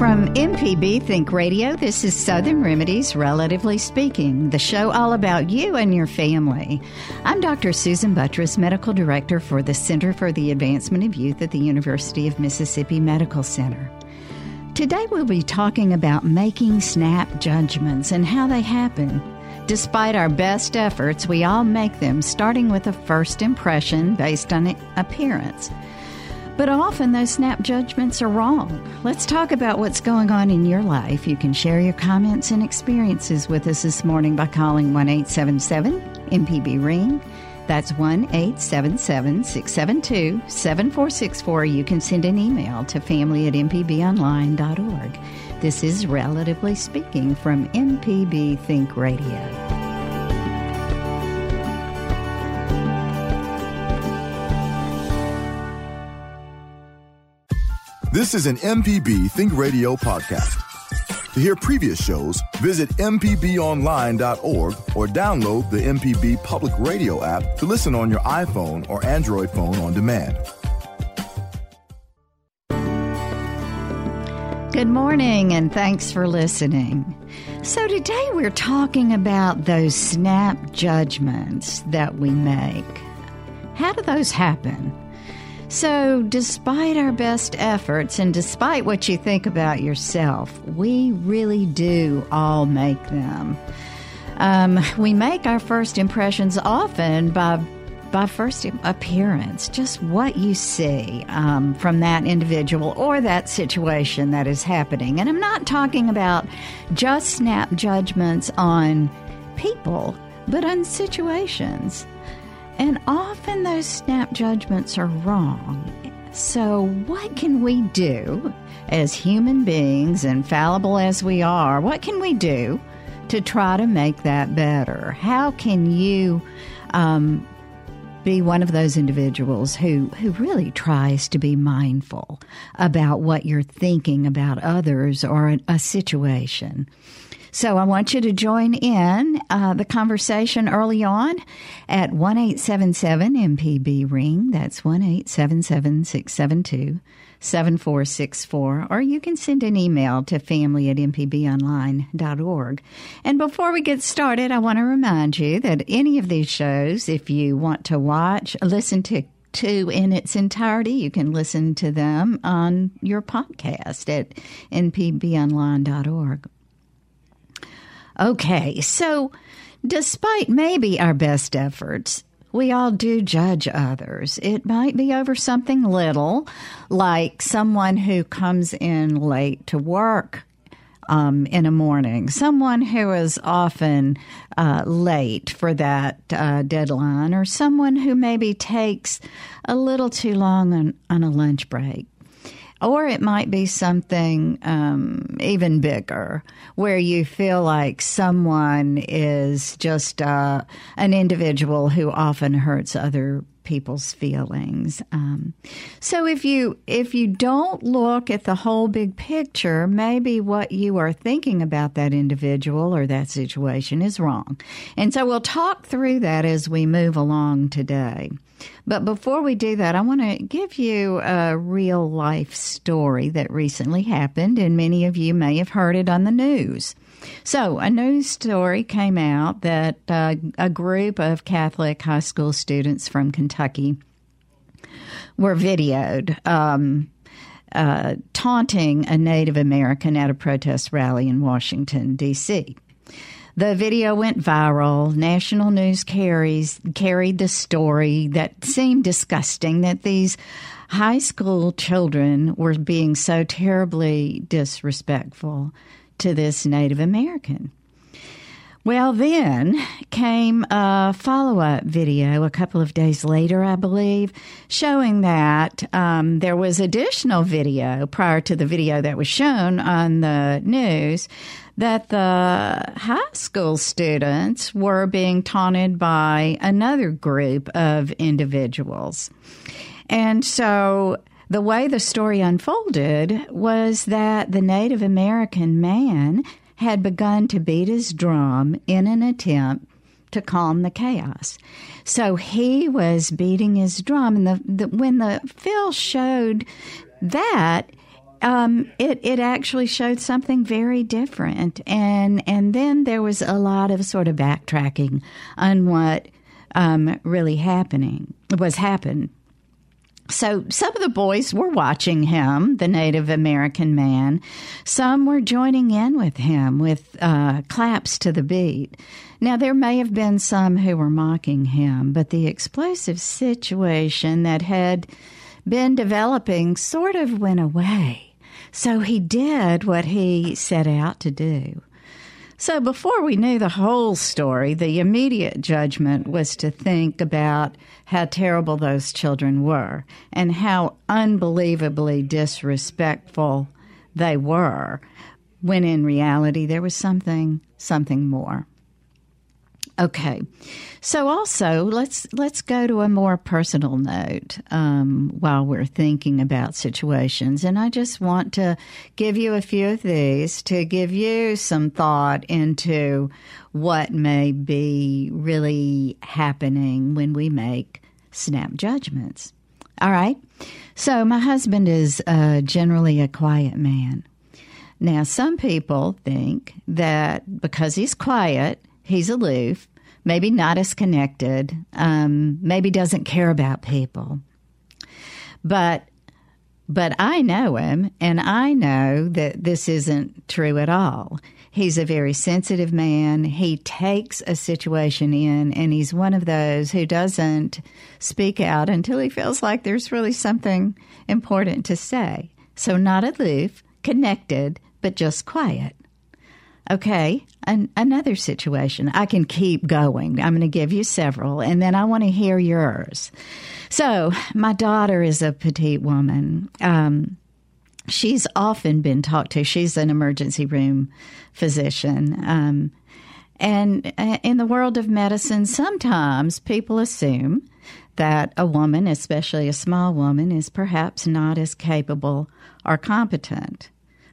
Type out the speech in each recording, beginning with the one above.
From MPB Think Radio, this is Southern Remedies, Relatively Speaking, the show all about you and your family. I'm Dr. Susan Buttross, Medical Director for the Center for the Advancement of Youth at the University of Mississippi Medical Center. Today we'll be talking about making snap judgments and how they happen. Despite our best efforts, we all make them starting with a first impression based on appearance. But often those snap judgments are wrong. Let's talk about what's going on in your life. You can share your comments and experiences with us this morning by calling 1 877 MPB Ring. That's 1 877 672 7464. You can send an email to family at mpbonline.org. This is Relatively Speaking from MPB Think Radio. This is an MPB Think Radio podcast. To hear previous shows, visit MPBOnline.org or download the MPB Public Radio app to listen on your iPhone or Android phone on demand. Good morning and thanks for listening. So, today we're talking about those snap judgments that we make. How do those happen? So, despite our best efforts and despite what you think about yourself, we really do all make them. Um, we make our first impressions often by by first appearance, just what you see um, from that individual or that situation that is happening. And I'm not talking about just snap judgments on people, but on situations. And often those snap judgments are wrong. So, what can we do as human beings, infallible as we are? What can we do to try to make that better? How can you um, be one of those individuals who, who really tries to be mindful about what you're thinking about others or a, a situation? So I want you to join in uh, the conversation early on at 1 MPB ring. That's 1 672 7464, or you can send an email to family at mpbonline.org. And before we get started, I want to remind you that any of these shows, if you want to watch, listen to to in its entirety, you can listen to them on your podcast at mpbonline.org. Okay, so despite maybe our best efforts, we all do judge others. It might be over something little, like someone who comes in late to work um, in a morning, someone who is often uh, late for that uh, deadline, or someone who maybe takes a little too long on, on a lunch break. Or it might be something um, even bigger where you feel like someone is just uh, an individual who often hurts other people's feelings. Um, so if you if you don't look at the whole big picture, maybe what you are thinking about that individual or that situation is wrong. And so we'll talk through that as we move along today. But before we do that, I want to give you a real life story that recently happened, and many of you may have heard it on the news. So, a news story came out that uh, a group of Catholic high school students from Kentucky were videoed. Um, uh, taunting a Native American at a protest rally in Washington, D.C. The video went viral. National news carries carried the story that seemed disgusting that these high school children were being so terribly disrespectful to this Native American. Well, then came a follow up video a couple of days later, I believe, showing that um, there was additional video prior to the video that was shown on the news that the high school students were being taunted by another group of individuals. And so the way the story unfolded was that the Native American man had begun to beat his drum in an attempt to calm the chaos. So he was beating his drum, and the, the when the Phil showed that. Um, it it actually showed something very different, and and then there was a lot of sort of backtracking on what um, really happening was happened so some of the boys were watching him, the Native American man. Some were joining in with him with uh, claps to the beat. Now, there may have been some who were mocking him, but the explosive situation that had been developing sort of went away. So he did what he set out to do. So before we knew the whole story, the immediate judgment was to think about how terrible those children were and how unbelievably disrespectful they were, when in reality there was something something more. Okay, so also let's let's go to a more personal note um, while we're thinking about situations, and I just want to give you a few of these to give you some thought into what may be really happening when we make snap judgments. All right, so my husband is uh, generally a quiet man. Now, some people think that because he's quiet, he's aloof, maybe not as connected, um, maybe doesn't care about people. But but I know him, and I know that this isn't true at all. He's a very sensitive man. He takes a situation in, and he's one of those who doesn't speak out until he feels like there's really something important to say. So, not aloof, connected, but just quiet. Okay, An- another situation. I can keep going. I'm going to give you several, and then I want to hear yours. So, my daughter is a petite woman. Um, she's often been talked to. She's an emergency room physician. Um, and uh, in the world of medicine, sometimes people assume that a woman, especially a small woman, is perhaps not as capable or competent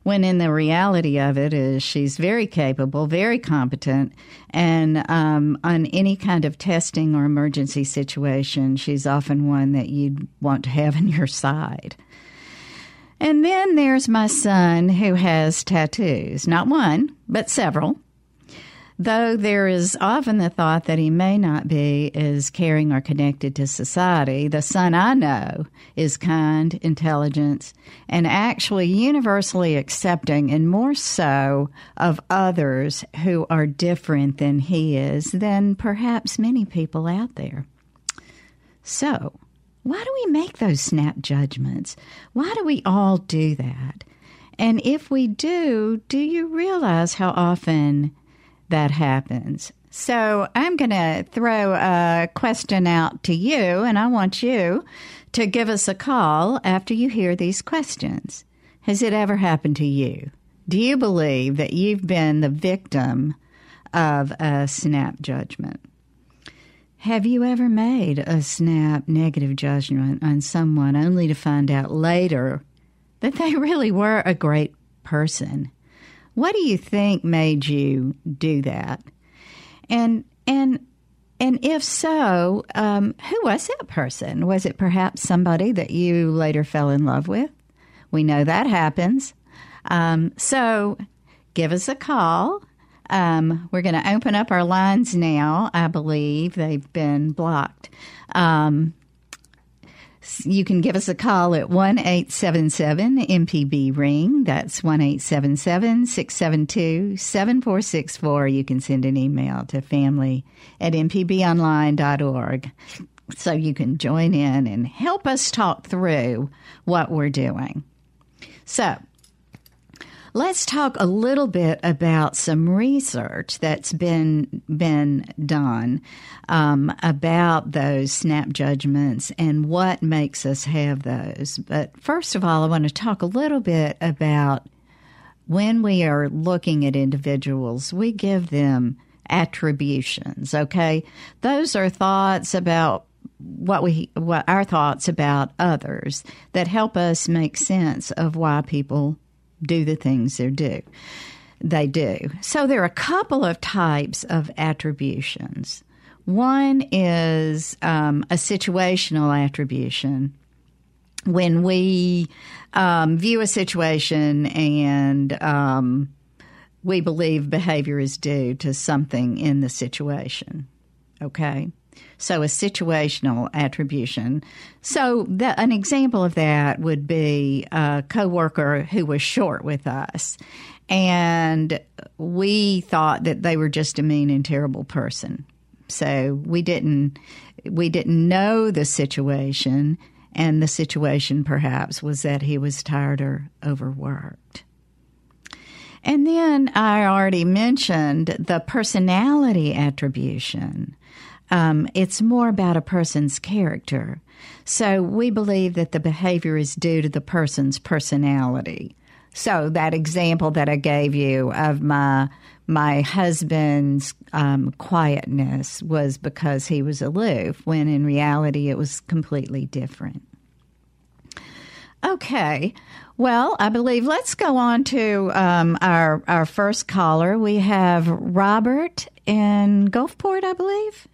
when in the reality of it is she's very capable, very competent, and um, on any kind of testing or emergency situation, she's often one that you'd want to have on your side. And then there's my son who has tattoos, not one, but several though there is often the thought that he may not be as caring or connected to society, the son I know is kind, intelligent, and actually universally accepting, and more so of others who are different than he is than perhaps many people out there. So, why do we make those snap judgments? Why do we all do that? And if we do, do you realize how often that happens. So I'm going to throw a question out to you, and I want you to give us a call after you hear these questions. Has it ever happened to you? Do you believe that you've been the victim of a snap judgment? Have you ever made a snap negative judgment on someone only to find out later that they really were a great person? What do you think made you do that? And and and if so, um, who was that person? Was it perhaps somebody that you later fell in love with? We know that happens. Um, so give us a call. Um, we're going to open up our lines now. I believe they've been blocked. Um, you can give us a call at 1 877 MPB Ring. That's 1 672 7464. You can send an email to family at mpbonline.org so you can join in and help us talk through what we're doing. So, let's talk a little bit about some research that's been been done um, about those snap judgments and what makes us have those. But first of all, I want to talk a little bit about when we are looking at individuals, we give them attributions. Okay, those are thoughts about what we what our thoughts about others that help us make sense of why people do the things they do. They do. So there are a couple of types of attributions. One is um, a situational attribution. When we um, view a situation and um, we believe behavior is due to something in the situation. Okay? So a situational attribution. So the, an example of that would be a coworker who was short with us, and we thought that they were just a mean and terrible person. So we didn't we didn't know the situation, and the situation perhaps was that he was tired or overworked. And then I already mentioned the personality attribution. Um, it's more about a person's character. So we believe that the behavior is due to the person's personality. So that example that I gave you of my my husband's um, quietness was because he was aloof, when in reality it was completely different. Okay, well, I believe let's go on to um, our our first caller. We have Robert in Gulfport, I believe.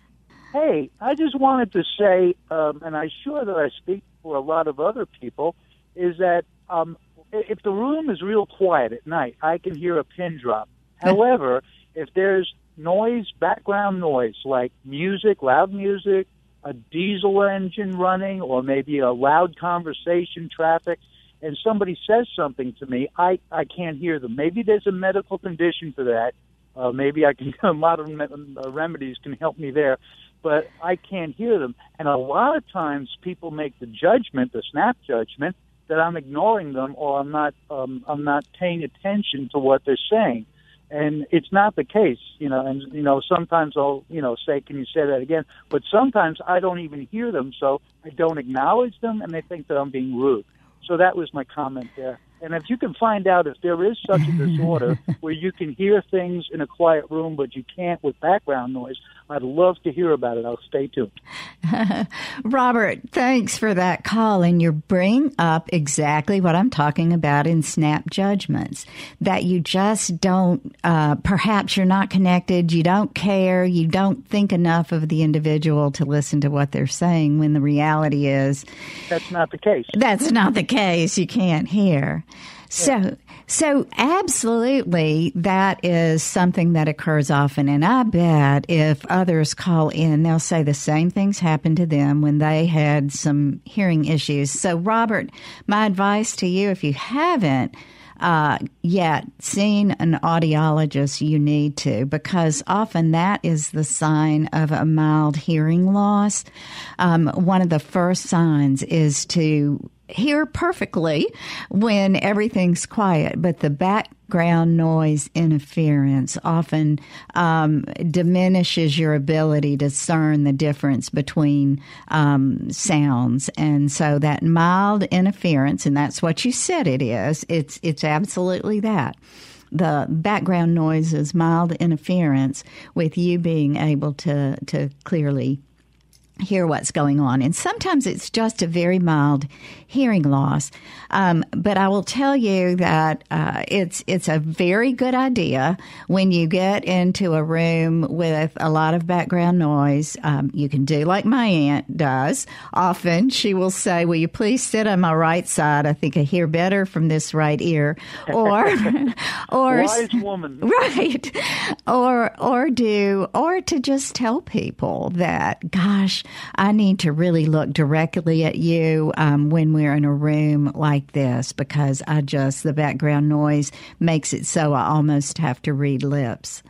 Hey, I just wanted to say, um, and I'm sure that I speak for a lot of other people, is that um, if the room is real quiet at night, I can hear a pin drop. However, if there's noise, background noise, like music, loud music, a diesel engine running, or maybe a loud conversation, traffic, and somebody says something to me, I, I can't hear them. Maybe there's a medical condition for that. Uh, maybe I can a modern uh, remedies can help me there but I can't hear them. And a lot of times people make the judgment, the snap judgment, that I'm ignoring them or I'm not um, I'm not paying attention to what they're saying. And it's not the case, you know. And you know, sometimes I'll, you know, say, "Can you say that again?" But sometimes I don't even hear them, so I don't acknowledge them, and they think that I'm being rude. So that was my comment there. And if you can find out if there is such a disorder where you can hear things in a quiet room but you can't with background noise, I'd love to hear about it. I'll stay tuned. Robert, thanks for that call. And you bring up exactly what I'm talking about in snap judgments that you just don't, uh, perhaps you're not connected, you don't care, you don't think enough of the individual to listen to what they're saying when the reality is that's not the case. That's not the case. You can't hear. So, so absolutely, that is something that occurs often. And I bet if others call in, they'll say the same things happened to them when they had some hearing issues. So, Robert, my advice to you, if you haven't, uh, yet seen an audiologist, you need to, because often that is the sign of a mild hearing loss. Um, one of the first signs is to hear perfectly when everything's quiet, but the background noise interference often um, diminishes your ability to discern the difference between um, sounds. And so that mild interference, and that's what you said it is, it's, it's absolutely that the background noise is mild interference with you being able to to clearly hear what's going on. And sometimes it's just a very mild hearing loss. Um, but I will tell you that uh, it's it's a very good idea when you get into a room with a lot of background noise. Um, you can do like my aunt does. Often she will say, "Will you please sit on my right side? I think I hear better from this right ear." Or, or wise woman, right? Or or do or to just tell people that, gosh, I need to really look directly at you um, when we're in a room like this because I just, the background noise makes it so I almost have to read lips.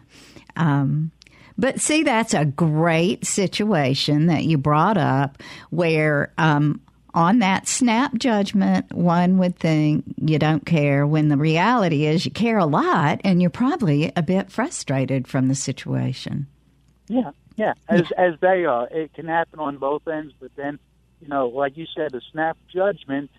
Um, but see, that's a great situation that you brought up where um, on that snap judgment, one would think, you don't care when the reality is you care a lot and you're probably a bit frustrated from the situation. Yeah, yeah, as yeah. as they are. It can happen on both ends, but then, you know, like you said, a snap judgment.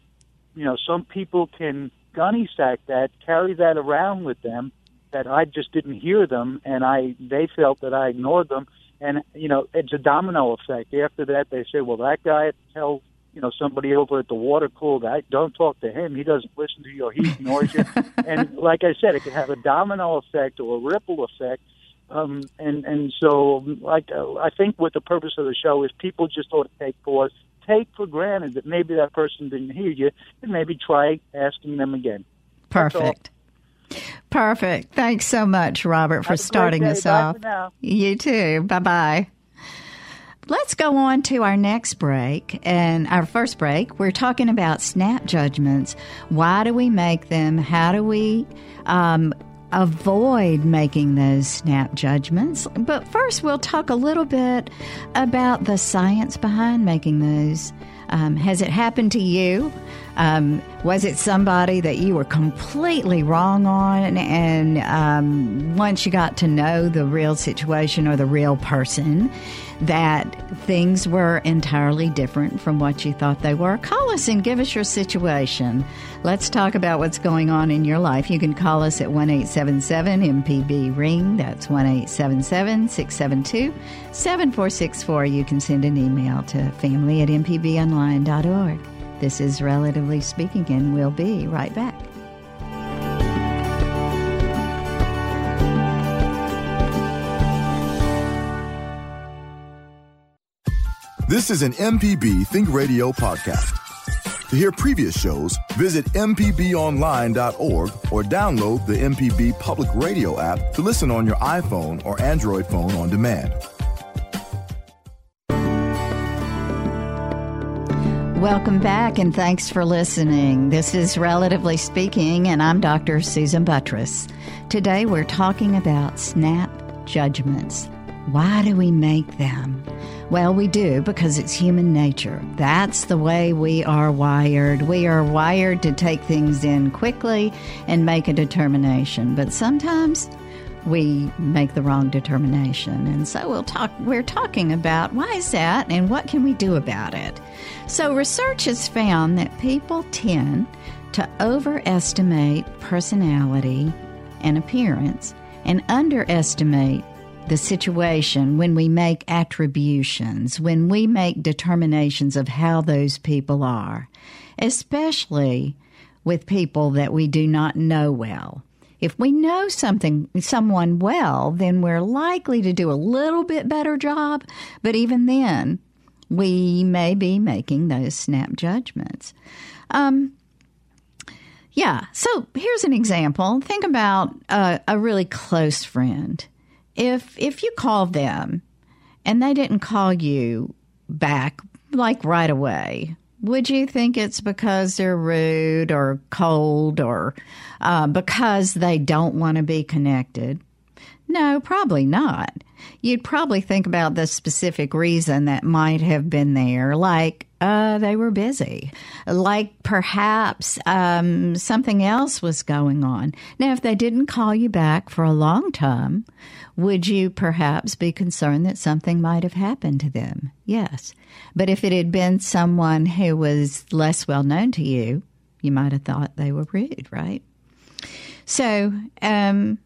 You know, some people can gunny sack that, carry that around with them. That I just didn't hear them, and I they felt that I ignored them, and you know, it's a domino effect. After that, they say, well, that guy tells you know somebody over at the water cooler guy don't talk to him he doesn't listen to you or he ignores you and like i said it can have a domino effect or a ripple effect um, and and so, like uh, I think what the purpose of the show is, people just ought to take pause, take for granted that maybe that person didn't hear you, and maybe try asking them again. Perfect. Perfect. Thanks so much, Robert, for starting us off. You too. Bye bye. Let's go on to our next break. And our first break, we're talking about snap judgments. Why do we make them? How do we um, avoid making those snap judgments. But first, we'll talk a little bit about the science behind making those. Um, has it happened to you? Um, was it somebody that you were completely wrong on? And um, once you got to know the real situation or the real person, that things were entirely different from what you thought they were, call us and give us your situation. Let's talk about what's going on in your life. You can call us at 1 877 MPB Ring. That's 1 877 672 7464. You can send an email to family at mpbonline.org. This is Relatively Speaking, and we'll be right back. This is an MPB Think Radio podcast. To hear previous shows, visit MPBOnline.org or download the MPB Public Radio app to listen on your iPhone or Android phone on demand. Welcome back and thanks for listening. This is Relatively Speaking, and I'm Dr. Susan Buttross. Today we're talking about snap judgments. Why do we make them? Well, we do because it's human nature. That's the way we are wired. We are wired to take things in quickly and make a determination. But sometimes we make the wrong determination. And so we'll talk we're talking about why is that and what can we do about it. So research has found that people tend to overestimate personality and appearance and underestimate the situation, when we make attributions, when we make determinations of how those people are, especially with people that we do not know well. If we know something someone well, then we're likely to do a little bit better job, but even then, we may be making those snap judgments. Um, yeah, so here's an example. Think about a, a really close friend if if you called them and they didn't call you back like right away, would you think it's because they're rude or cold or uh, because they don't want to be connected? No, probably not. You'd probably think about the specific reason that might have been there, like uh, they were busy, like perhaps um, something else was going on. Now, if they didn't call you back for a long time, would you perhaps be concerned that something might have happened to them? Yes. But if it had been someone who was less well known to you, you might have thought they were rude, right? So, um,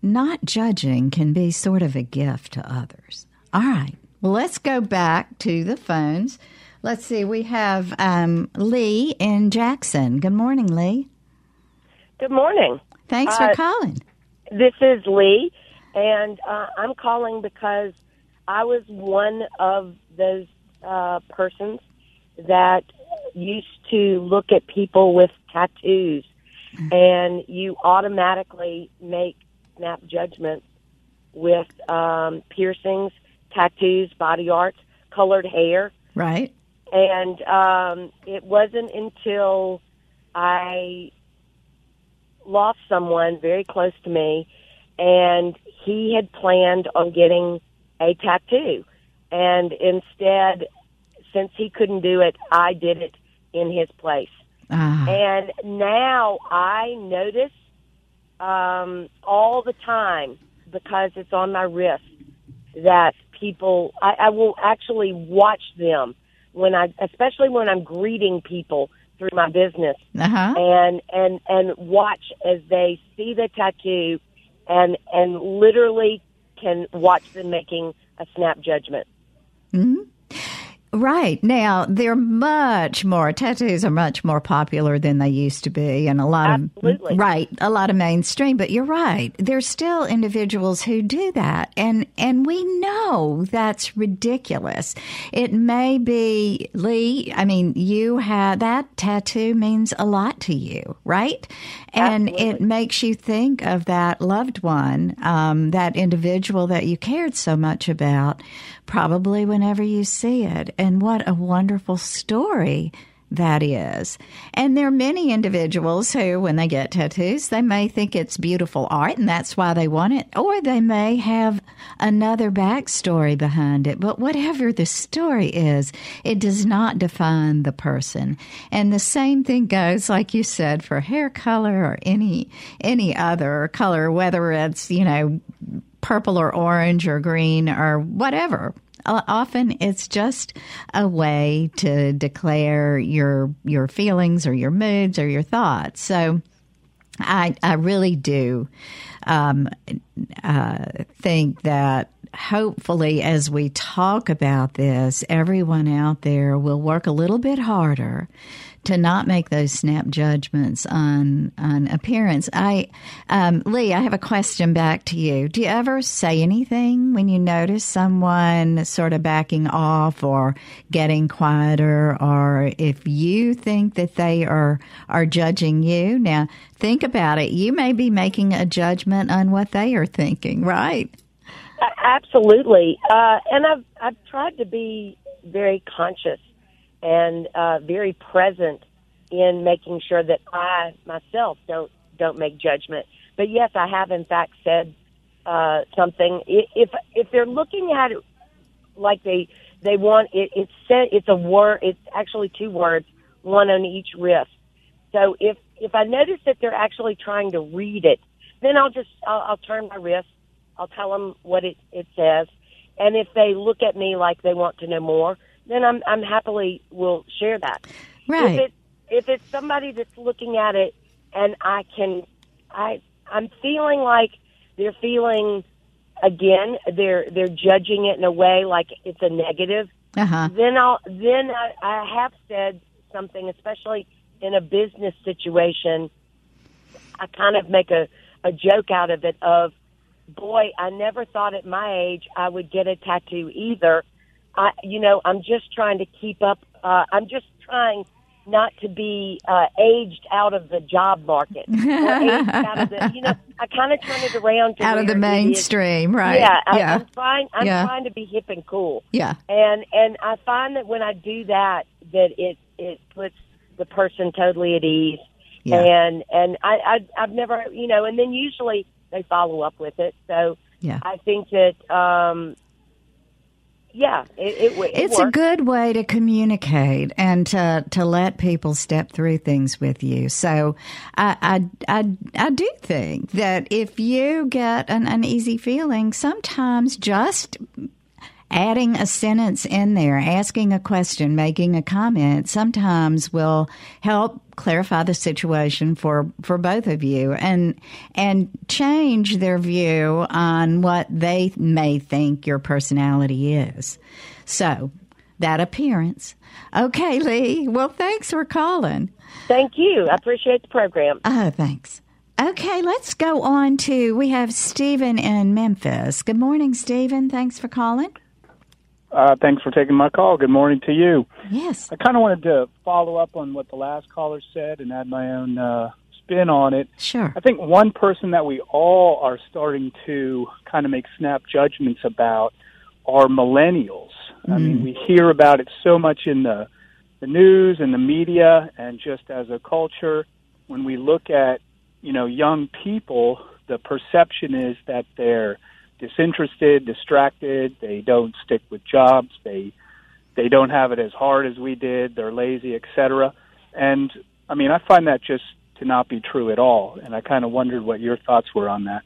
not judging can be sort of a gift to others. All right. Well, let's go back to the phones. Let's see. We have um, Lee in Jackson. Good morning, Lee. Good morning. Thanks for uh, calling. This is Lee. And uh, I'm calling because I was one of those uh, persons that used to look at people with tattoos, and you automatically make snap judgments with um, piercings, tattoos, body art, colored hair. Right. And um, it wasn't until I lost someone very close to me and he had planned on getting a tattoo. And instead, since he couldn't do it, I did it in his place. Ah. And now I notice um, all the time because it's on my wrist that people, I, I will actually watch them when I, especially when I'm greeting people through my business Uh-huh. and and and watch as they see the tattoo and and literally can watch them making a snap judgment. Right. Now, they're much more, tattoos are much more popular than they used to be, and a lot Absolutely. of, right, a lot of mainstream, but you're right. There's still individuals who do that, and, and we know that's ridiculous. It may be, Lee, I mean, you had, that tattoo means a lot to you, right? And it makes you think of that loved one, um, that individual that you cared so much about, probably whenever you see it. And what a wonderful story that is. And there are many individuals who, when they get tattoos, they may think it's beautiful art and that's why they want it, or they may have another backstory behind it. But whatever the story is, it does not define the person. And the same thing goes, like you said, for hair color or any any other color, whether it's, you know, purple or orange or green or whatever. Often it's just a way to declare your your feelings or your moods or your thoughts. So I I really do um, uh, think that hopefully as we talk about this, everyone out there will work a little bit harder to not make those snap judgments on on appearance. I, um, Lee, I have a question back to you. Do you ever say anything when you notice someone sort of backing off or getting quieter, or if you think that they are are judging you? Now, think about it. You may be making a judgment on what they are thinking, right? Absolutely, uh, and I've I've tried to be very conscious and uh, very present in making sure that I myself don't don't make judgment. But yes, I have in fact said uh, something. If if they're looking at it like they they want it, it's said it's a word. It's actually two words, one on each wrist. So if if I notice that they're actually trying to read it, then I'll just I'll, I'll turn my wrist. I'll tell them what it it says, and if they look at me like they want to know more, then I'm I'm happily will share that. Right. If it if it's somebody that's looking at it and I can I I'm feeling like they're feeling again they're they're judging it in a way like it's a negative Uh huh. then I'll then I, I have said something, especially in a business situation. I kind of make a a joke out of it of, boy, I never thought at my age I would get a tattoo either. I, you know, I'm just trying to keep up. Uh, I'm just trying not to be uh, aged out of the job market. out of the, you know, I kind of turn it around to Out of the where it is- mainstream, right? Yeah, I, yeah. I'm trying. I'm Yeah. trying to be hip and cool yeah. and and I find that when I do that, that it it puts the person totally at ease. Yeah. And and I, I I've never you know, and then usually they follow up with it. So Yeah. I think that um, yeah, it it, it It's a good way to communicate and to to let people step through things with you. So I I I, I do think that if you get an uneasy feeling, sometimes just adding a sentence in there, asking a question, making a comment, sometimes will help clarify the situation for, for both of you and and change their view on what they may think your personality is. So that appearance. Okay, Lee. Well, thanks for calling. Thank you. I appreciate the program. Oh, thanks. Okay, let's go on to we have Stephen in Memphis. Good morning, Stephen. Thanks for calling. Uh, thanks for taking my call. Good morning to you. Yes. I kind of wanted to follow up on what the last caller said and add my own uh, spin on it. Sure. I think one person that we all are starting to kind of make snap judgments about are millennials. I mean, we hear about it so much in the the news and the media, and just as a culture, when we look at you know young people, the perception is that they're disinterested, distracted. They don't stick with jobs. They they don't have it as hard as we did. They're lazy, etc. And I mean, I find that just to not be true at all, and I kind of wondered what your thoughts were on that.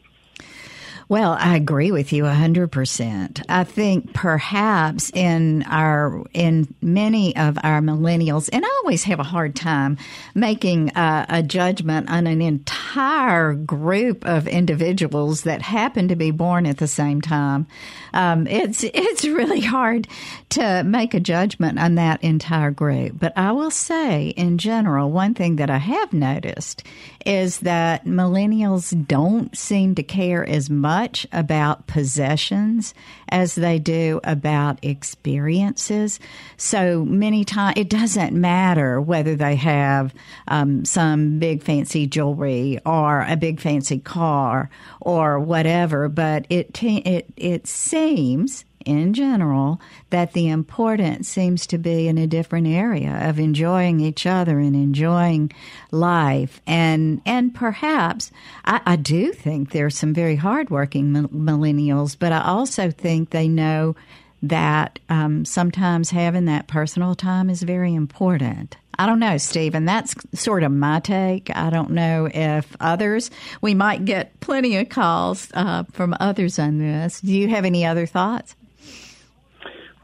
Well, I agree with you 100%. I think perhaps in our in many of our millennials and I always have a hard time making a, a judgment on an entire group of individuals that happen to be born at the same time. Um, it's it's really hard to make a judgment on that entire group. But I will say in general, one thing that I have noticed is that millennials don't seem to care as much about possessions as they do about experiences. So many times it doesn't matter whether they have um, some big fancy jewelry or a big fancy car or whatever, but it it it seems in general that the importance seems to be in a different area of enjoying each other and enjoying life and and perhaps I, I do think there's some very hardworking millennials, but I also think they know that um, sometimes having that personal time is very important. I don't know, Stephen. That's sort of my take. I don't know if others, we might get plenty of calls uh, from others on this. Do you have any other thoughts?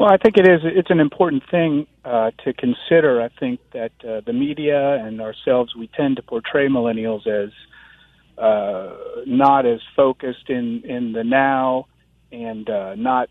Well, I think it is. It's an important thing uh, to consider. I think that uh, the media and ourselves, we tend to portray millennials as uh, not as focused in in the now and uh, not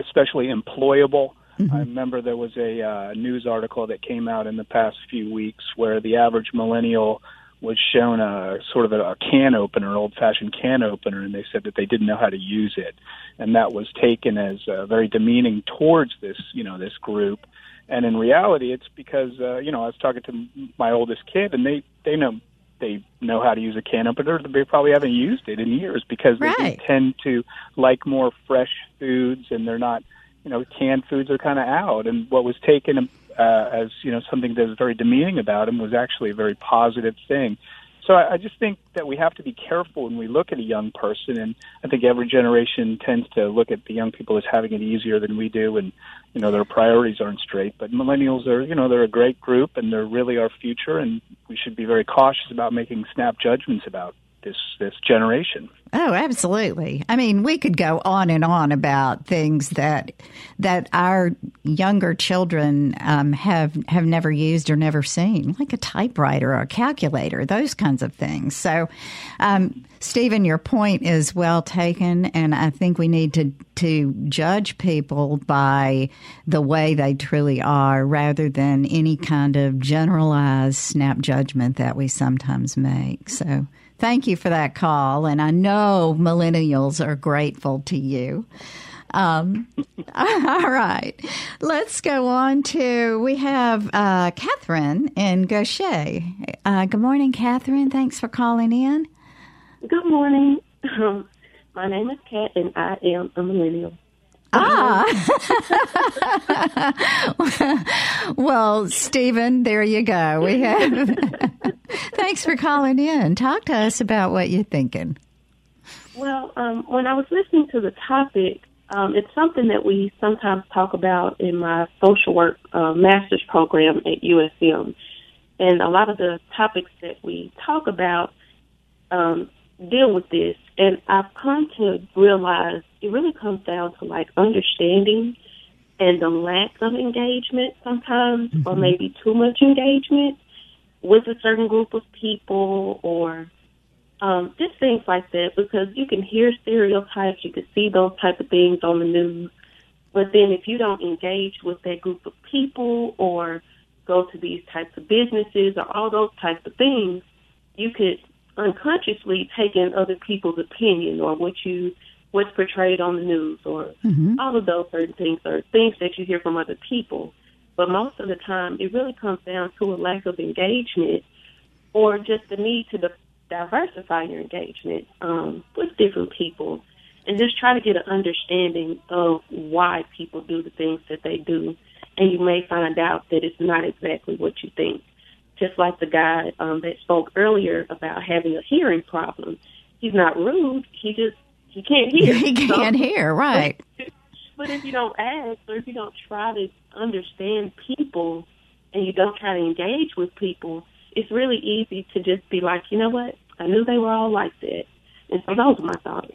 especially employable. Mm-hmm. I remember there was a uh, news article that came out in the past few weeks where the average millennial was shown a sort of a, a can opener, an old-fashioned can opener, and they said that they didn't know how to use it, and that was taken as uh, very demeaning towards this, you know, this group. And in reality, it's because uh, you know I was talking to my oldest kid, and they they know they know how to use a can opener. But they probably haven't used it in years because right. they tend to like more fresh foods, and they're not, you know, canned foods are kind of out. And what was taken uh, as you know something that was very demeaning about him was actually a very positive thing. So I, I just think that we have to be careful when we look at a young person, and I think every generation tends to look at the young people as having it easier than we do, and you know their priorities aren't straight. But millennials are, you know, they're a great group, and they're really our future, and we should be very cautious about making snap judgments about this this generation. Oh, absolutely. I mean, we could go on and on about things that that our younger children um, have have never used or never seen, like a typewriter or a calculator, those kinds of things. So, um, Stephen, your point is well taken, and I think we need to to judge people by the way they truly are, rather than any kind of generalized snap judgment that we sometimes make. So. Thank you for that call. And I know millennials are grateful to you. Um, all right. Let's go on to, we have uh, Catherine in Gautier. Uh, good morning, Catherine. Thanks for calling in. Good morning. my name is Kat, and I am a millennial. Ah. well, Stephen, there you go. We have. Thanks for calling in. Talk to us about what you're thinking. Well, um, when I was listening to the topic, um, it's something that we sometimes talk about in my social work uh, master's program at USM. And a lot of the topics that we talk about um, deal with this. And I've come to realize it really comes down to like understanding and the lack of engagement sometimes, mm-hmm. or maybe too much engagement with a certain group of people or um, just things like that because you can hear stereotypes, you can see those type of things on the news. But then if you don't engage with that group of people or go to these types of businesses or all those types of things, you could unconsciously take in other people's opinion or what you what's portrayed on the news or mm-hmm. all of those certain things or things that you hear from other people. But most of the time, it really comes down to a lack of engagement or just the need to diversify your engagement um, with different people and just try to get an understanding of why people do the things that they do. And you may find out that it's not exactly what you think. Just like the guy um, that spoke earlier about having a hearing problem. He's not rude. He just he can't hear. he can't so, hear, right? But if you don't ask or if you don't try to understand people and you don't try to engage with people, it's really easy to just be like, you know what? I knew they were all like that. And so those are my thoughts.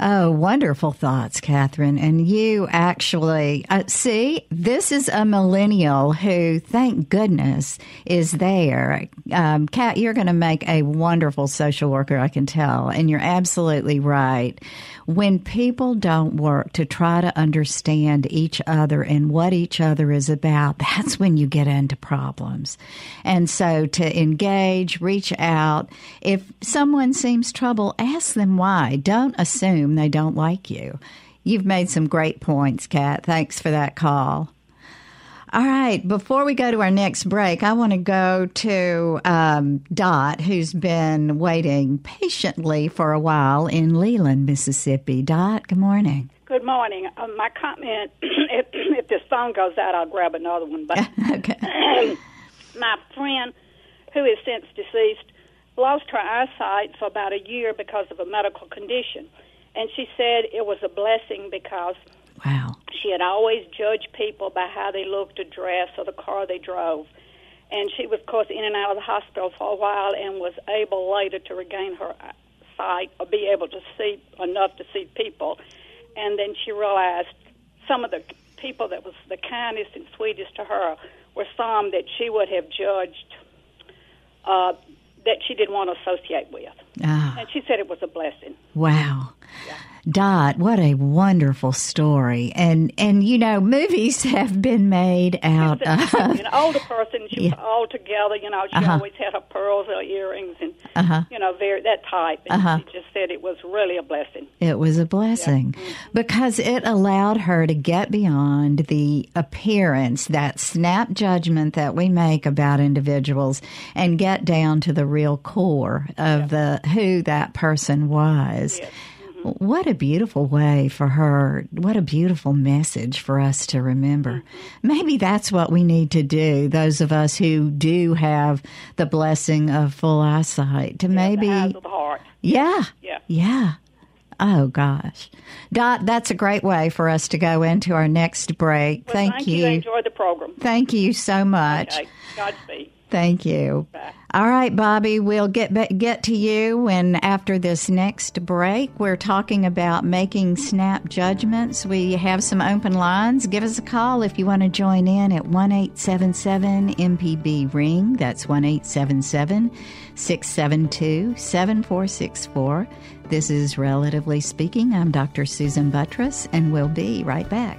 Oh, wonderful thoughts, Catherine. And you actually uh, see, this is a millennial who, thank goodness, is there. Um, Kat, you're going to make a wonderful social worker, I can tell. And you're absolutely right. When people don't work to try to understand each other and what each other is about, that's when you get into problems. And so to engage, reach out. If someone seems trouble, ask them why. Don't assume they don't like you. You've made some great points, Kat. Thanks for that call. All right. Before we go to our next break, I want to go to um, Dot, who's been waiting patiently for a while in Leland, Mississippi. Dot, good morning. Good morning. Um, my comment: if, if this phone goes out, I'll grab another one. But okay. my friend, who is since deceased, lost her eyesight for about a year because of a medical condition, and she said it was a blessing because Wow. she had always judged people by how they looked or dressed or the car they drove. And she was, of course, in and out of the hospital for a while and was able later to regain her sight or be able to see enough to see people. And then she realized some of the people that was the kindest and sweetest to her were some that she would have judged uh, that she didn't want to associate with. Ah, And she said it was a blessing. wow. Dot, what a wonderful story. And and you know, movies have been made out of an older person, she was Yeah. all together. You know, she Uh-huh. always had her pearls, her earrings, and Uh-huh. you know, very that type. And Uh-huh. she just said it was really a blessing. It was a blessing because it allowed her to get beyond the appearance, that snap judgment that we make about individuals and get down to the real core of the who that person was. What a beautiful way for her. What a beautiful message for us to remember. Maybe that's what we need to do, those of us who do have the blessing of full eyesight, to maybe the eyes of the heart. yeah. Yeah. Yeah. Oh gosh. Dot, that's a great way for us to go into our next break. Well, thank, thank you. you. Enjoy the program. Thank you so much. Okay. Godspeed. Thank you. All right, Bobby, we'll get get to you when after this next break. We're talking about making snap judgments. We have some open lines. Give us a call if you want to join in at one eight seven seven MPB ring. That's one eight seven seven six seven two seven four six four. This is relatively speaking. I'm Dr. Susan Buttross, and we'll be right back.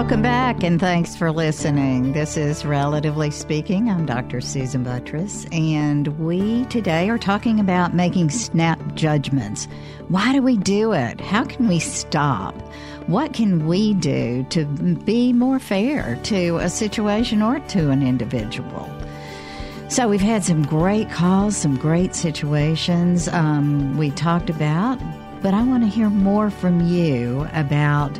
Welcome back and thanks for listening. This is Relatively Speaking. I'm Dr. Susan Buttross, and we today are talking about making snap judgments. Why do we do it? How can we stop? What can we do to be more fair to a situation or to an individual? So we've had some great calls, some great situations um, we talked about, but I want to hear more from you about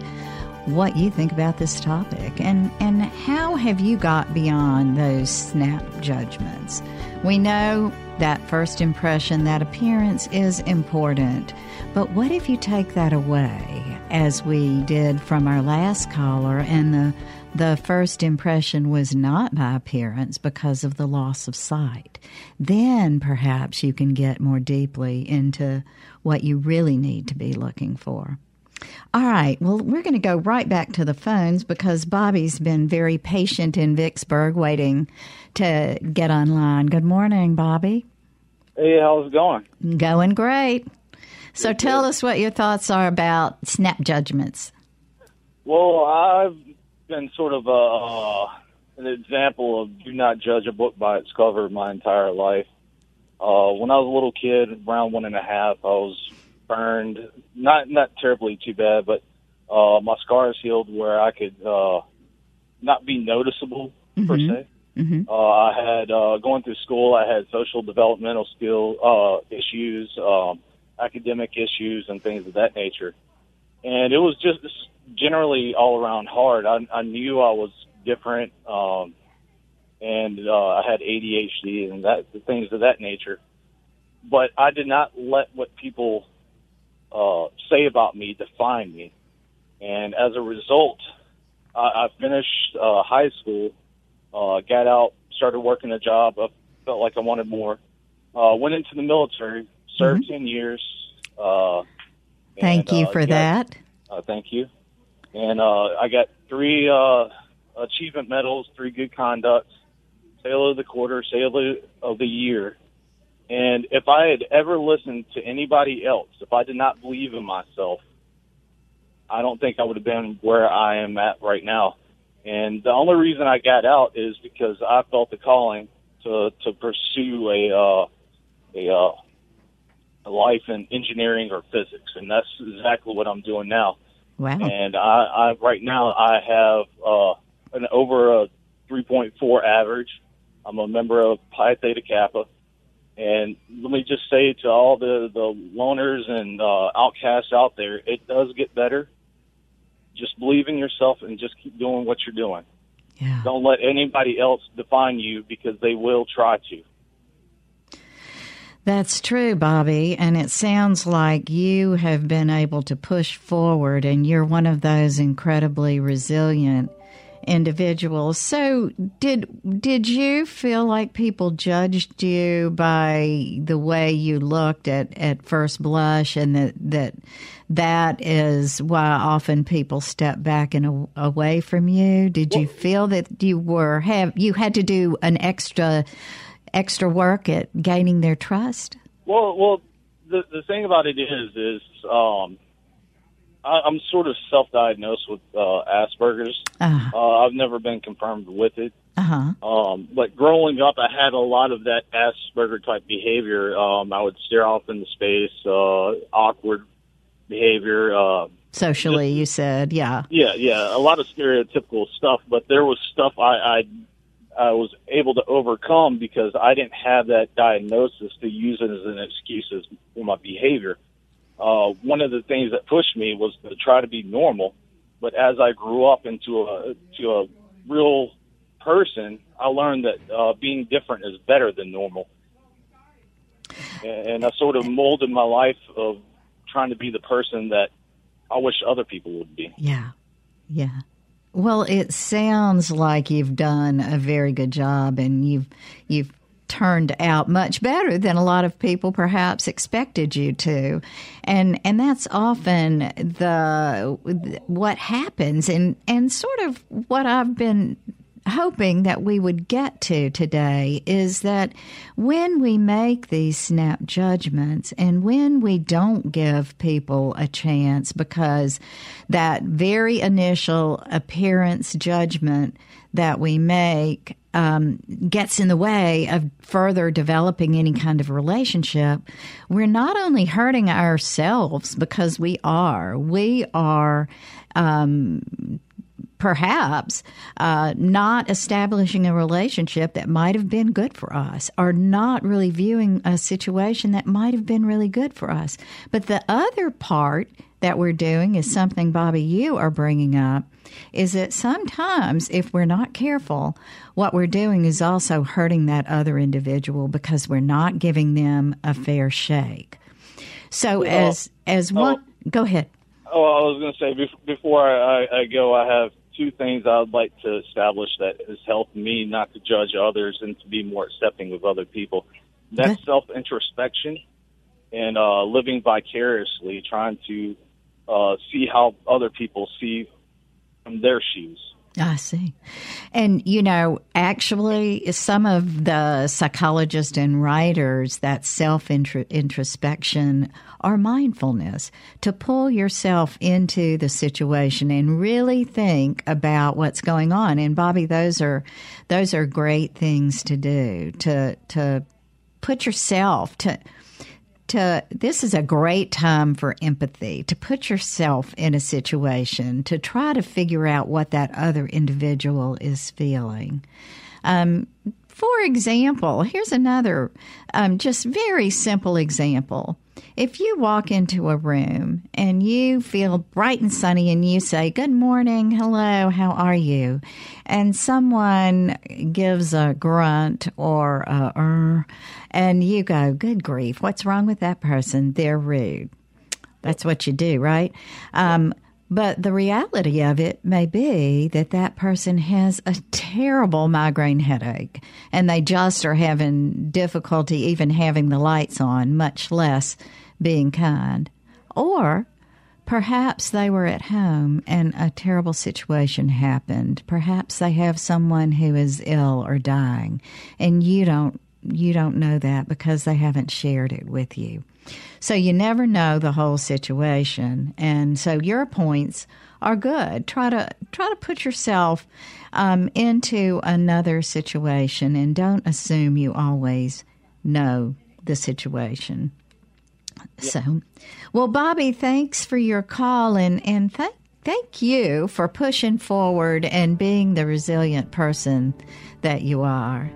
what you think about this topic and and how have you got beyond those snap judgments. We know that first impression, that appearance is important, but what if you take that away, as we did from our last caller, and the the first impression was not by appearance because of the loss of sight. Then perhaps you can get more deeply into what you really need to be looking for. All right. Well, we're going to go right back to the phones because Bobby's been very patient in Vicksburg waiting to get online. Good morning, Bobby. Hey, how's it going? Going great. So tell us what your thoughts are about snap judgments. Well, I've been sort of a, uh, an example of do not judge a book by its cover my entire life. Uh, when I was a little kid, around one and a half, I was burned. Not not terribly too bad, but uh, my scars healed where I could uh, not be noticeable mm-hmm. per se. Mm-hmm. Uh, I had uh, going through school. I had social developmental skill uh, issues, um, academic issues, and things of that nature. And it was just generally all around hard. I, I knew I was different, um, and uh, I had ADHD and that things of that nature. But I did not let what people uh, say about me define me. And as a result, I, I finished uh, high school, uh, got out, started working a job. I felt like I wanted more. Uh, went into the military, served mm-hmm. 10 years. Uh, thank and, you uh, for got, that. Uh, thank you. And uh, I got three uh, achievement medals, three good conducts, sailor of the quarter, sailor of the year. And if I had ever listened to anybody else, if I did not believe in myself, I don't think I would have been where I am at right now. And the only reason I got out is because I felt the calling to to pursue a uh, a, uh, a life in engineering or physics, and that's exactly what I'm doing now. Wow! And I, I right now I have uh, an over a 3.4 average. I'm a member of Phi Theta Kappa, and let me just say to all the the loners and uh, outcasts out there, it does get better just believe in yourself and just keep doing what you're doing. Yeah. Don't let anybody else define you because they will try to. That's true, Bobby. And it sounds like you have been able to push forward and you're one of those incredibly resilient individuals. So did did you feel like people judged you by the way you looked at, at first blush and that that that is why often people step back and a, away from you? Did you feel that you were have you had to do an extra extra work at gaining their trust? Well, well, the the thing about it is is um I, I'm sort of self-diagnosed with uh, Asperger's. Uh-huh. Uh, I've never been confirmed with it. Uh-huh. Um, but growing up, I had a lot of that Asperger type behavior. Um, I would stare off into space, uh, awkward behavior. Uh, Socially, just, you said, yeah, yeah, yeah, a lot of stereotypical stuff. But there was stuff I, I I was able to overcome because I didn't have that diagnosis to use it as an excuse for my behavior uh, one of the things that pushed me was to try to be normal. But as I grew up into a to a real person, I learned that uh, being different is better than normal. And, and I sort of molded my life of trying to be the person that I wish other people would be. Yeah, yeah. Well, it sounds like you've done a very good job, and you've you've turned out much better than a lot of people perhaps expected you to. And and that's often the what happens and and sort of what I've been hoping that we would get to today is that when we make these snap judgments and when we don't give people a chance because that very initial appearance judgment that we make um, gets in the way of further developing any kind of relationship, we're not only hurting ourselves because we are, we are. Um, perhaps uh, not establishing a relationship that might have been good for us or not really viewing a situation that might have been really good for us. But the other part that we're doing is something, Bobby, you are bringing up is that sometimes if we're not careful, what we're doing is also hurting that other individual because we're not giving them a fair shake. So as as one, oh, go ahead. Oh, I was going to say before I, I go, I have two things I'd like to establish that has helped me not to judge others and to be more accepting of other people. That's okay. self introspection and uh, living vicariously, trying to uh, see how other people see from their shoes. I see. And, you know, actually, some of the psychologists and writers that self introspection or mindfulness to pull yourself into the situation and really think about what's going on. And Bobby, those are those are great things to do to to put yourself to to this is a great time for empathy to put yourself in a situation to try to figure out what that other individual is feeling. Um, for example, here's another um, just very simple example. If you walk into a room and you feel bright and sunny and you say, Good morning, hello, how are you? And someone gives a grunt or a er, and you go, Good grief, what's wrong with that person? They're rude. That's what you do, right? Um, but the reality of it may be that that person has a terrible migraine headache and they just are having difficulty even having the lights on, much less being kind. Or perhaps they were at home and a terrible situation happened. Perhaps they have someone who is ill or dying and you don't you don't know that because they haven't shared it with you. So you never know the whole situation, and so your points are good. Try to try to put yourself um, into another situation, and don't assume you always know the situation. So, well, Bobby, thanks for your call, and and thank thank you for pushing forward and being the resilient person that you are.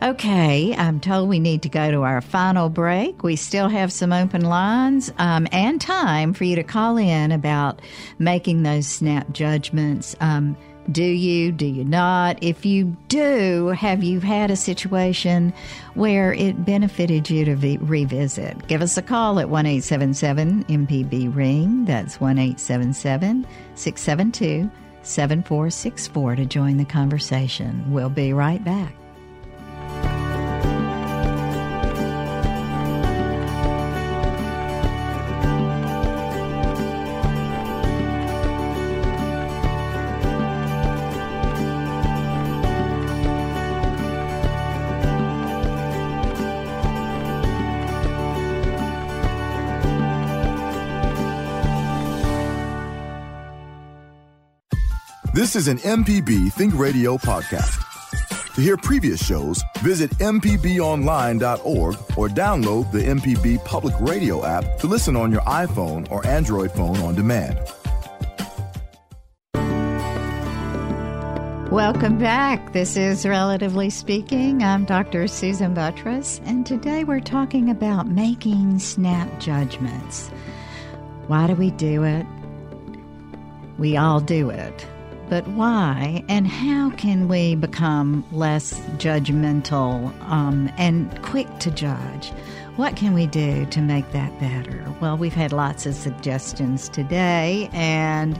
Okay, I'm told we need to go to our final break. We still have some open lines um, and time for you to call in about making those snap judgments. Um, do you? Do you not? If you do, have you had a situation where it benefited you to v- revisit? Give us a call at 1 877 MPB Ring. That's 1 877 672 7464 to join the conversation. We'll be right back. This is an MPB Think Radio podcast. To hear previous shows, visit MPBOnline.org or download the MPB Public Radio app to listen on your iPhone or Android phone on demand. Welcome back. This is Relatively Speaking. I'm Dr. Susan Buttross, and today we're talking about making snap judgments. Why do we do it? We all do it but why and how can we become less judgmental um, and quick to judge? What can we do to make that better? Well, we've had lots of suggestions today, and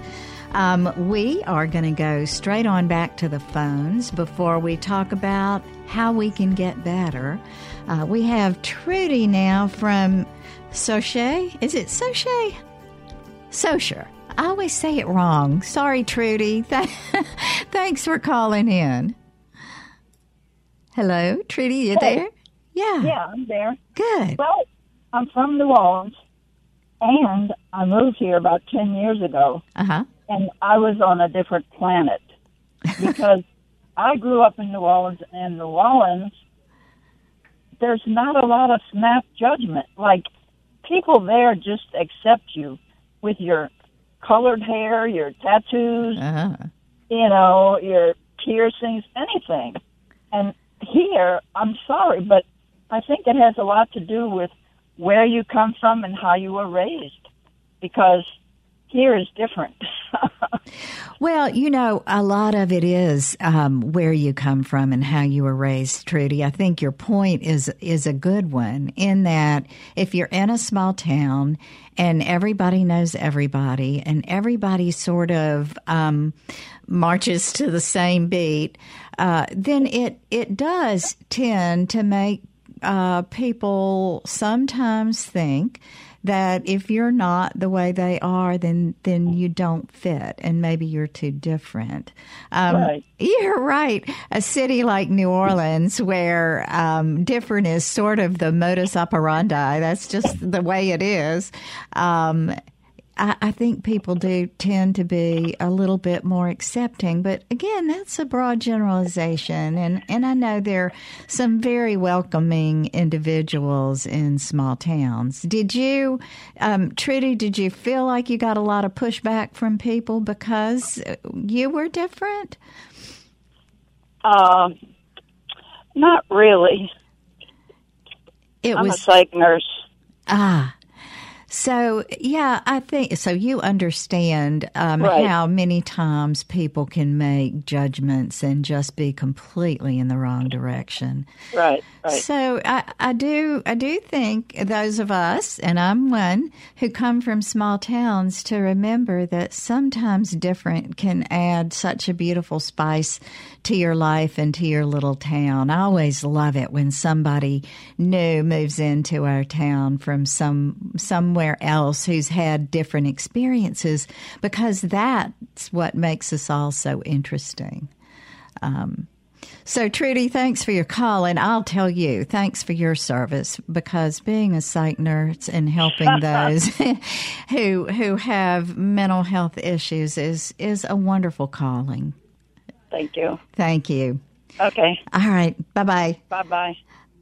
um, we are going to go straight on back to the phones before we talk about how we can get better. Uh, we have Trudy now from Soche. Is it Soche? Socher. I always say it wrong. Sorry, Trudy. Thanks for calling in. Hello, Trudy, you hey. there? Yeah. Yeah, I'm there. Good. Well, I'm from New Orleans, and I moved here about 10 years ago. Uh-huh. And I was on a different planet because I grew up in New Orleans, and New Orleans, there's not a lot of snap judgment. Like, people there just accept you with your colored hair, your tattoos, uh-huh. you know, your piercings, anything. And here, I'm sorry, but I think it has a lot to do with where you come from and how you were raised. Because here is different. well, you know, a lot of it is um, where you come from and how you were raised, Trudy. I think your point is is a good one in that if you're in a small town and everybody knows everybody. And everybody sort of um, marches to the same beat, uh, then it it does tend to make uh, people sometimes think that if you're not the way they are, then then you don't fit, and maybe you're too different. Um, Right. You're right. A city like New Orleans, where um, different is sort of the modus operandi. That's just the way it is. Um, I, I think people do tend to be a little bit more accepting, but again, that's a broad generalization, and and I know there are some very welcoming individuals in small towns. Did you, um, Trudy? Did you feel like you got a lot of pushback from people because you were different? Uh, not really. It I'm was a psych nurse. Ah. So, yeah, I think so. You understand um, Right. how many times people can make judgments and just be completely in the wrong direction. Right, right. So I, I do I do think those of us, and I'm one, who come from small towns to remember that sometimes different can add such a beautiful spice to your life and to your little town. I always love it when somebody new moves into our town from some somewhere else who's had different experiences because that's what makes us all so interesting. Um, so, Trudy, thanks for your call. And I'll tell you, thanks for your service because being a psych nurse and helping those who who have mental health issues is is a wonderful calling. Thank you. Thank you. Okay. All right. Bye bye. Bye bye.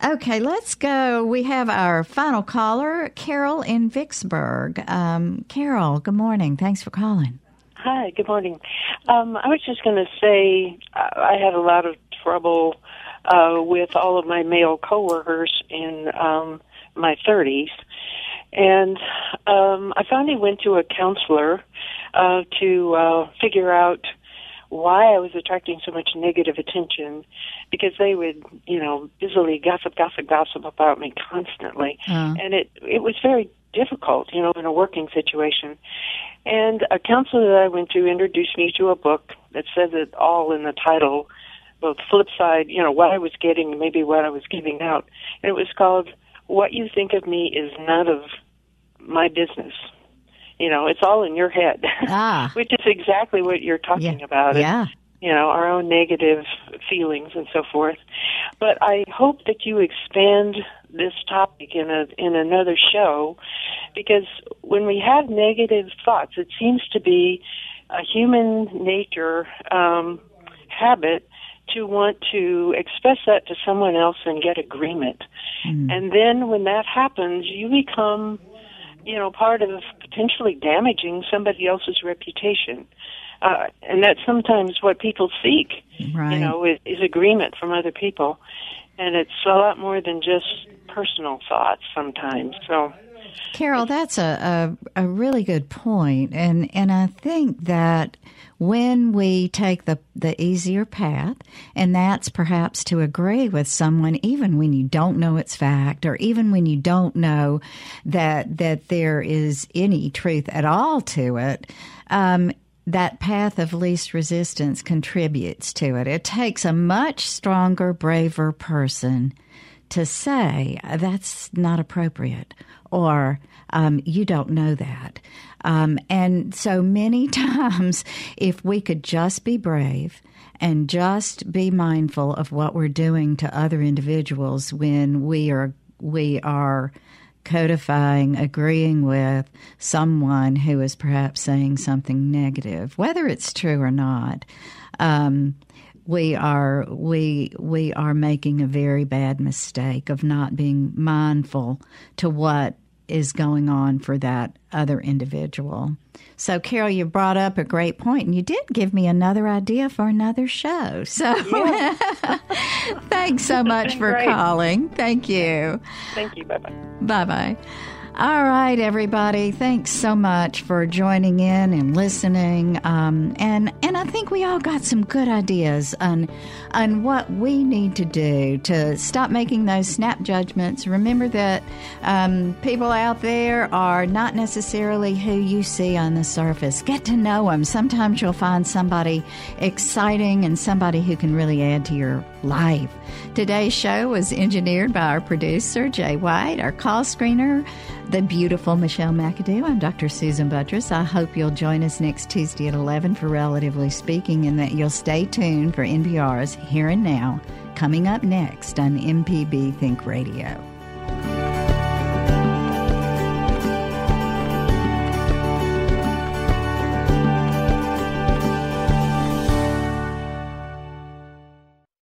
Okay, let's go. We have our final caller, Carol in Vicksburg. Um, Carol, good morning. Thanks for calling. Hi, good morning. Um, I was just going to say I had a lot of trouble uh, with all of my male coworkers in um, my 30s, and um, I finally went to a counselor uh, to uh, figure out why I was attracting so much negative attention because they would, you know, busily gossip, gossip, gossip about me constantly, Uh, and it it was very difficult, you know, in a working situation. And a counselor that I went to introduced me to a book that says it all in the title, both flip side, you know, what I was getting and maybe what I was giving out. And it was called What You Think of Me Is None of My Business. You know, it's all in your head. Ah. Which is exactly what you're talking about. It's, yeah. you know, our own negative feelings and so forth. But I hope that you expand this topic in a in another show because when we have negative thoughts, it seems to be a human nature um, habit to want to express that to someone else and get agreement. And then when that happens, you become, you know, part of potentially damaging somebody else's reputation. Uh, and that's sometimes what people seek, Right. you know, is, is agreement from other people. And it's a lot more than just personal thoughts sometimes. So, Carol, that's a, a, a really good point, and and I think that when we take the the easier path, and that's perhaps to agree with someone, even when you don't know it's fact, or even when you don't know that that there is any truth at all to it. Um, that path of least resistance contributes to it. It takes a much stronger, braver person to say that's not appropriate or um, you don't know that. Um, and so many times, if we could just be brave and just be mindful of what we're doing to other individuals when we are we are codifying, agreeing with someone who is perhaps saying something negative, whether it's true or not. Um, we are we we are making a very bad mistake of not being mindful to what is going on for that other individual. So, Carol, you brought up a great point, and you did give me another idea for another show. So, thanks so much for great. calling. Thank you. thank you. Bye bye. Bye bye. All right, everybody. Thanks so much for joining in and listening. Um, and and I think we all got some good ideas on on what we need to do to stop making those snap judgments. Remember that um, people out there are not necessarily who you see on the surface. Get to know them. Sometimes you'll find somebody exciting and somebody who can really add to your life. Today's show was engineered by our producer, Jay White, our call screener, the beautiful Michelle McAdoo. I'm Dr. Susan Buttross. I hope you'll join us next Tuesday at 11 for Relatively Speaking and that you'll stay tuned for NPR's Here and Now coming up next on MPB Think Radio.